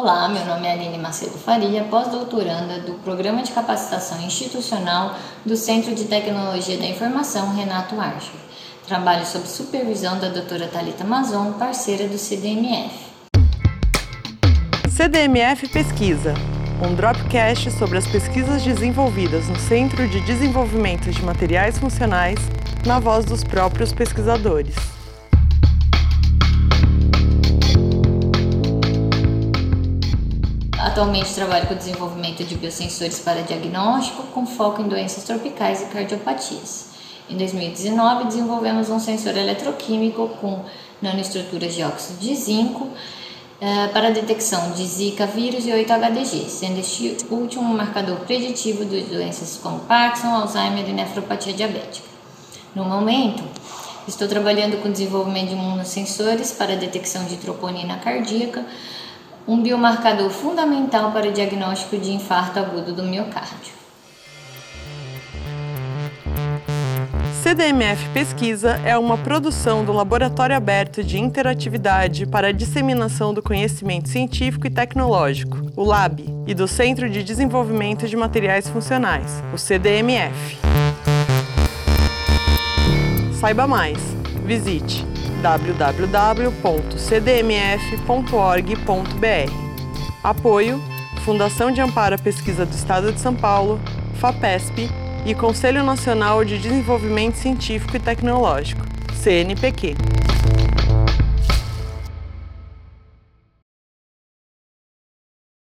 Olá, meu nome é Aline Macedo Faria, pós-doutoranda do Programa de Capacitação Institucional do Centro de Tecnologia da Informação Renato Archer. Trabalho sob supervisão da doutora Talita Mazon, parceira do CDMF. CDMF Pesquisa, um dropcast sobre as pesquisas desenvolvidas no Centro de Desenvolvimento de Materiais Funcionais, na voz dos próprios pesquisadores. Atualmente trabalho com o desenvolvimento de biosensores para diagnóstico, com foco em doenças tropicais e cardiopatias. Em 2019, desenvolvemos um sensor eletroquímico com nanoestruturas de óxido de zinco eh, para detecção de Zika vírus e 8-HDG, sendo este último um marcador preditivo de doenças como Parkinson, Alzheimer e nefropatia diabética. No momento, estou trabalhando com o desenvolvimento de imunossensores para detecção de troponina cardíaca, um biomarcador fundamental para o diagnóstico de infarto agudo do miocárdio. CDMF Pesquisa é uma produção do Laboratório Aberto de Interatividade para a Disseminação do Conhecimento Científico e Tecnológico, o LAB, e do Centro de Desenvolvimento de Materiais Funcionais, o CDMF. Saiba mais. Visite www.cdmf.org.br. Apoio: Fundação de Amparo à Pesquisa do Estado de São Paulo, FAPESP e Conselho Nacional de Desenvolvimento Científico e Tecnológico, CNPq.